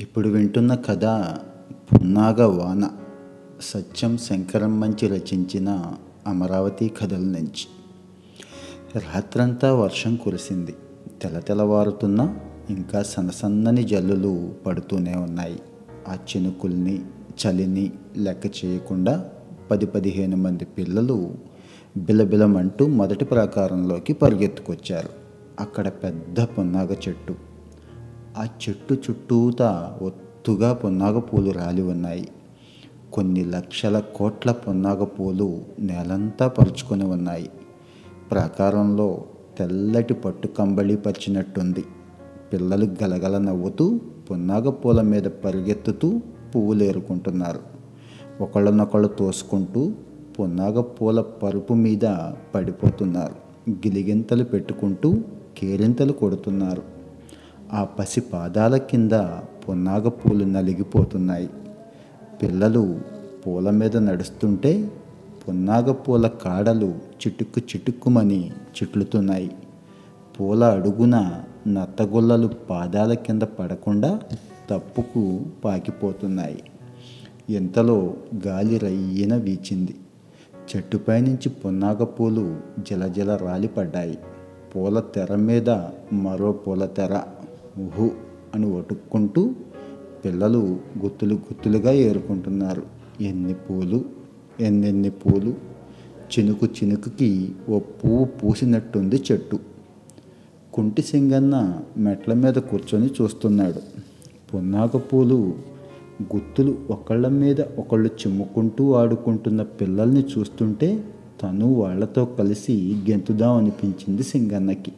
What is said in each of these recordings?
ఇప్పుడు వింటున్న కథ పున్నాగ వాన సత్యం శంకరం మంచి రచించిన అమరావతి కథల నుంచి. రాత్రంతా వర్షం కురిసింది. తెలతెలవారుతున్న ఇంకా సన్నసన్నని జల్లులు పడుతూనే ఉన్నాయి. ఆ చినుకుల్ని చలిని లెక్క చేయకుండా పది పదిహేను మంది పిల్లలు బిలబిలమంటూ మొదటి ప్రాకారంలోకి పరిగెత్తుకొచ్చారు. అక్కడ పెద్ద పున్నాగ చెట్టు ఆ చెట్టు చుట్టూతా ఒత్తుగా పొన్నాగ పూలు రాలి ఉన్నాయి. కొన్ని లక్షల కోట్ల పున్నాగ పూలు నేలంతా పరుచుకొని ఉన్నాయి. ప్రాకారంలో తెల్లటి పట్టు కంబళి పరిచినట్టుంది పిల్లలు గలగల నవ్వుతూ పున్నాగ పూల మీద పరిగెత్తుతూ పువ్వులు ఏరుకుంటున్నారు. ఒకళ్ళనొకళ్ళు తోసుకుంటూ పున్నాగ పూల పరుపు మీద పడిపోతున్నారు. గిలిగింతలు పెట్టుకుంటూ కేరింతలు కొడుతున్నారు. ఆ పసి పాదాల కింద పున్నాగ పూలు నలిగిపోతున్నాయి. పిల్లలు పూల మీద నడుస్తుంటే పున్నాగ పూల కాడలు చిటుక్కు చిటుక్కుమని చిట్లుతున్నాయి. పూల అడుగున నత్తగుల్లలు పాదాల కింద పడకుండా తప్పుకు పాకిపోతున్నాయి. ఇంతలో గాలి రయ్యన వీచింది. చెట్టుపై నుంచి పున్నాగ పూలు జలజల రాలిపడ్డాయి. పూల తెర మీద మరో పూల తెర. ఉహు అని ఒటుక్కుంటూ పిల్లలు గుత్తులు గుత్తులుగా ఏరుకుంటున్నారు. ఎన్ని పూలు ఎన్నెన్ని పూలు? చినుకు చినుకుకి ఓ పువ్వు పూసినట్టుంది చెట్టు. కుంటి సింగన్న మెట్ల మీద కూర్చొని చూస్తున్నాడు. పున్నాగ పూలు గుత్తులు ఒకళ్ళ మీద ఒకళ్ళు చిమ్ముకుంటూ ఆడుకుంటున్న పిల్లల్ని చూస్తుంటే తను వాళ్ళతో కలిసి గెంతుదాం అనిపించింది సింగన్నకి.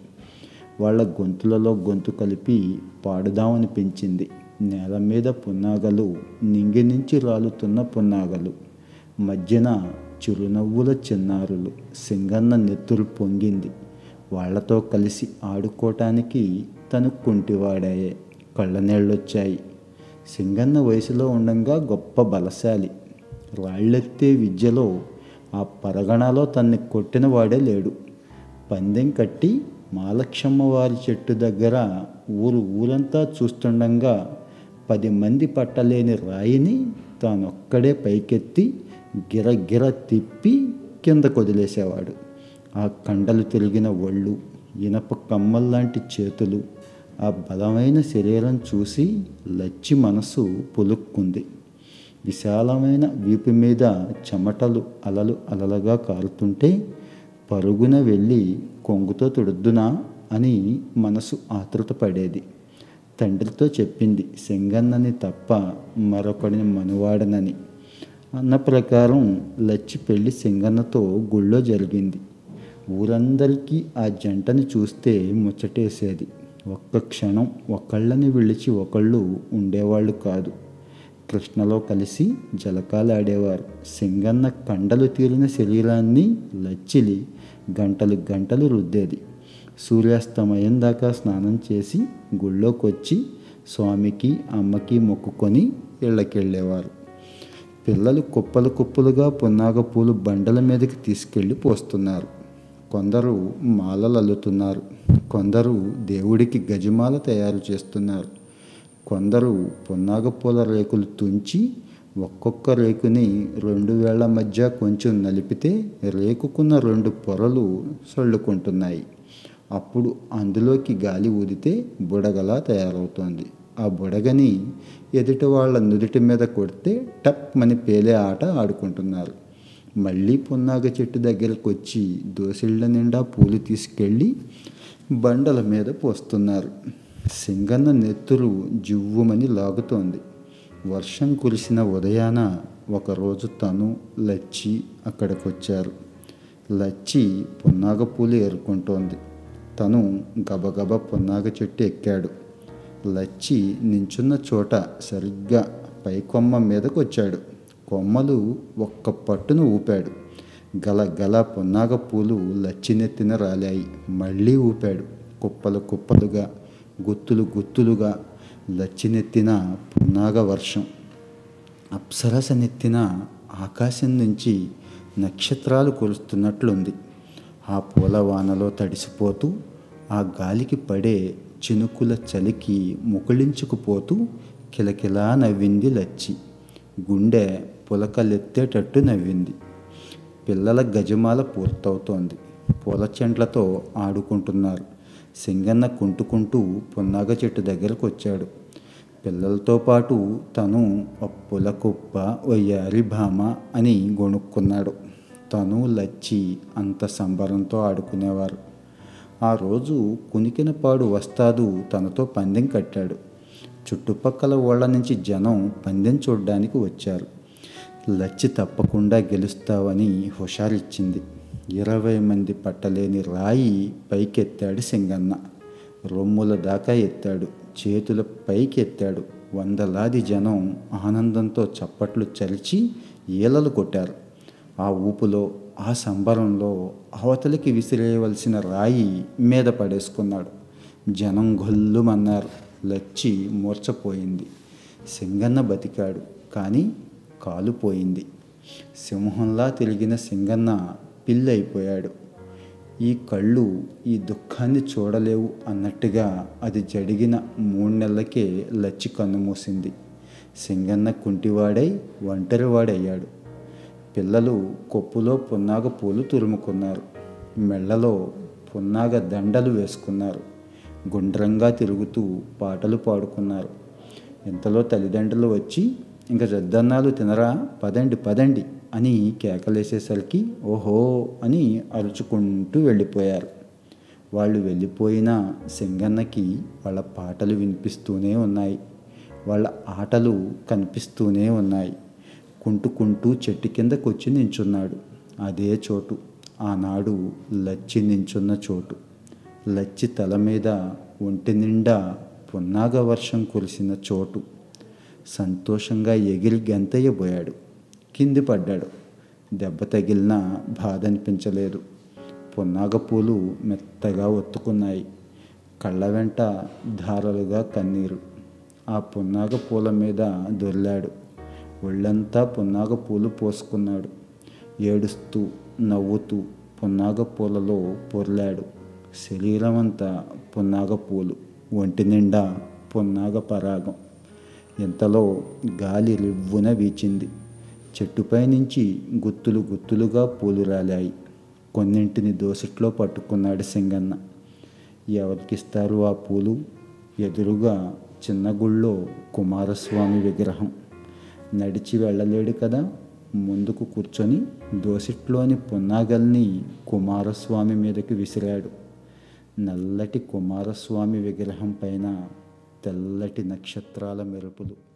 వాళ్ళ గొంతులలో గొంతు కలిపి పాడుదామనిపించింది నేల మీద పున్నాగలు నింగి నుంచి రాలుతున్న పున్నాగలు మధ్యన చిరునవ్వుల చిన్నారులు సింగన్న నెత్తులు పొంగింది. వాళ్ళతో కలిసి ఆడుకోవటానికి తను కుంటివాడాయే కళ్ళనీళ్ళొచ్చాయి. సింగన్న వయసులో ఉండంగా గొప్ప బలశాలి. రాళ్ళెత్తే విద్యలో ఆ పరగణలో తన్ని కొట్టిన వాడే లేడు. పందెం కట్టి మాలక్షమ్మ వారి చెట్టు దగ్గర ఊరు ఊరంతా చూస్తుండగా పది మంది పట్టలేని రాయిని తానొక్కడే పైకెత్తి గిరగిర తిప్పి కింద కొదిలేసేవాడు ఆ కండలు తిరిగిన ఒళ్ళు ఇనప కమ్మల్లాంటి చేతులు ఆ బలమైన శరీరం చూసి లచ్చి మనసు పులుక్కుంది. విశాలమైన వీపు మీద చెమటలు అలలు అలలుగా కారుతుంటే పరుగున వెళ్ళి కొంగుతో తుడుద్దునా అని మనసు ఆతృత పడేది తండ్రితో చెప్పింది సింగన్నని తప్ప మరొకడిని మనువాడనని. అన్న ప్రకారం లచ్చి పెళ్ళి సింగన్నతో గుళ్ళో జరిగింది. ఊరందరికీ ఆ జంటని చూస్తే ముచ్చటేసేది. ఒక్క క్షణం ఒకళ్ళని విడిచి ఒకళ్ళు ఉండేవాళ్ళు కాదు. కృష్ణలో కలిసి జలకాలాడేవారు. సింగన్న కండలు తీరిన శరీరాన్ని లచ్చిలి గంటలు గంటలు రుద్దేది. సూర్యాస్తమయం దాకా స్నానం చేసి గుళ్ళోకొచ్చి స్వామికి అమ్మకి మొక్కుకొని ఇళ్ళకెళ్ళేవారు. పిల్లలు కుప్పలు కుప్పలుగా పున్నాగ పూలు బండల మీదకి తీసుకెళ్ళి పోస్తున్నారు. కొందరు మాలలు అల్లుతున్నారు కొందరు దేవుడికి గజమాల తయారు చేస్తున్నారు. కొందరు పున్నాగపూల రేకులు తుంచి ఒక్కొక్క రేకుని రెండు వేళ్ళ మధ్య కొంచెం నలిపితే రేకుకున్న రెండు పొరలు సళ్ళుకుంటున్నాయి. అప్పుడు అందులోకి గాలి ఊదితే బుడగలా తయారవుతోంది. ఆ బుడగని ఎదుటి వాళ్ళ నుదుటి మీద కొడితే టప్ మని పేలే ఆట ఆడుకుంటున్నారు. మళ్ళీ పున్నాగ చెట్టు దగ్గరకు వచ్చి దోసిళ్ళ నిండా పూలు తీసుకెళ్ళి బండల మీద పోస్తున్నారు. సింగన్న నెత్తురు జివ్వుమని లాగుతోంది. వర్షం కురిసిన ఉదయాన ఒకరోజు తను లచ్చి అక్కడికొచ్చారు. లచ్చి పున్నాగ పూలు ఏరుకుంటోంది. తను గబగబ పున్నాగ చెట్టు ఎక్కాడు. లచ్చి నించున్న చోట సరిగ్గా పై కొమ్మ మీదకు వచ్చాడు కొమ్మలు ఒక్క పట్టును ఊపాడు. గల గల పున్నాగ పూలు లచ్చినెత్తిన రాలాయి. మళ్ళీ ఊపాడు. కుప్పలు కుప్పలుగా గుత్తులు గుత్తులుగా లచ్చినెత్తిన పునాగ వర్షం. అప్సరసనెత్తిన ఆకాశం నుంచి నక్షత్రాలు కురుస్తున్నట్లుంది. ఆ పూల వానలో తడిసిపోతూ ఆ గాలికి పడే చినుకుల చలికి ముకుళించుకుపోతూ కిలకిలా నవ్వింది లచ్చి. గుండె పులకలెత్తేటట్టు నవ్వింది. పిల్లల గజమాల పూర్తవుతోంది. పూల చెంట్లతో ఆడుకుంటున్నారు. సింగన్న కుంటుకుంటూ పున్నాగ చెట్టు దగ్గరకు వచ్చాడు. పిల్లలతో పాటు తను అప్పుల కుప్ప ఒయ్యారి భామ అని గొణుక్కున్నాడు. తను లచ్చి అంత సంబరంతో ఆడుకునేవారు. ఆ రోజు కునికినపాడు వస్తాదు తనతో పందెం కట్టాడు. చుట్టుపక్కల ఊళ్ళ నుంచి జనం పందెం చూడ్డానికి వచ్చారు. లచ్చి తప్పకుండా గెలుస్తావని హుషారిచ్చింది. ఇరవై మంది పట్టలేని రాయి పైకెత్తాడు సింగన్న. రొమ్ముల దాకా ఎత్తాడు. చేతుల పైకి ఎత్తాడు వందలాది జనం ఆనందంతో చప్పట్లు చరిచి ఈలలు కొట్టారు. ఆ ఊపులో ఆ సంబరంలో అవతలికి విసిరేయవలసిన రాయి మీద పడేసుకున్నాడు. జనం గొల్లుమన్నారు. లచ్చి మూర్చపోయింది సింగన్న బతికాడు. కానీ కాలుపోయింది. సింహంలా తిరిగిన సింగన్న పిల్లైపోయాడు. ఈ కళ్ళు ఈ దుఃఖాన్ని చూడలేవు అన్నట్టుగా అది జరిగిన మూడు నెలలకే లచ్చి కన్నుమూసింది సింగన్న కుంటివాడై ఒంటరివాడయ్యాడు. పిల్లలు కొప్పులో పున్నాగ పూలు తురుముకున్నారు. మెళ్ళలో పున్నాగ దండలు వేసుకున్నారు. గుండ్రంగా తిరుగుతూ పాటలు పాడుకున్నారు. ఇంతలో తల్లిదండ్రులు వచ్చి ఇంకా రెద్దన్నాలు తినరా? పదండి పదండి అని కేకలేసేసరికి ఓహో అని అరుచుకుంటూ వెళ్ళిపోయారు. వాళ్ళు వెళ్ళిపోయిన సింగన్నకి వాళ్ళ పాటలు వినిపిస్తూనే ఉన్నాయి. వాళ్ళ ఆటలు కనిపిస్తూనే ఉన్నాయి. కుంటుకుంటూ చెట్టు కిందకు వచ్చి నించున్నాడు. అదే చోటు. ఆనాడు లచ్చి నించున్న చోటు. లచ్చి తల మీద ఒంటి నిండా పున్నాగ వర్షం కురిసిన చోటు. సంతోషంగా ఎగిరి గెంతయ్యబోయాడు కింది పడ్డాడు. దెబ్బ తగిలినా బాధ అనిపించలేదు పున్నాగ పూలు మెత్తగా ఒత్తుకున్నాయి. కళ్ళ వెంట ధారలుగా కన్నీరు. ఆ పున్నాగ పూల మీద దొర్లాడు. ఒళ్ళంతా పున్నాగ పూలు పోసుకున్నాడు. ఏడుస్తూ నవ్వుతూ పున్నాగ పూలలో పొర్లాడు. శరీరం అంతా పున్నాగ పూలు. ఒంటి నిండా పున్నాగ పరాగం. ఇంతలో గాలి రివ్వున వీచింది. చెట్టుపై నుంచి గుత్తులు గుత్తులుగా పూలు రాలాయి. కొన్నింటిని దోసట్లో పట్టుకున్నాడు సింగన్న. ఎవరికిస్తారు ఆ పూలు? ఎదురుగా చిన్న గుళ్ళో కుమారస్వామి విగ్రహం. నడిచి వెళ్ళలేడు కదా? ముందుకు కూర్చొని దోసిట్లోని పున్నాగల్ని కుమారస్వామి మీదకి విసిరాడు. నల్లటి కుమారస్వామి విగ్రహం పైన తెల్లటి నక్షత్రాల మెరుపులు.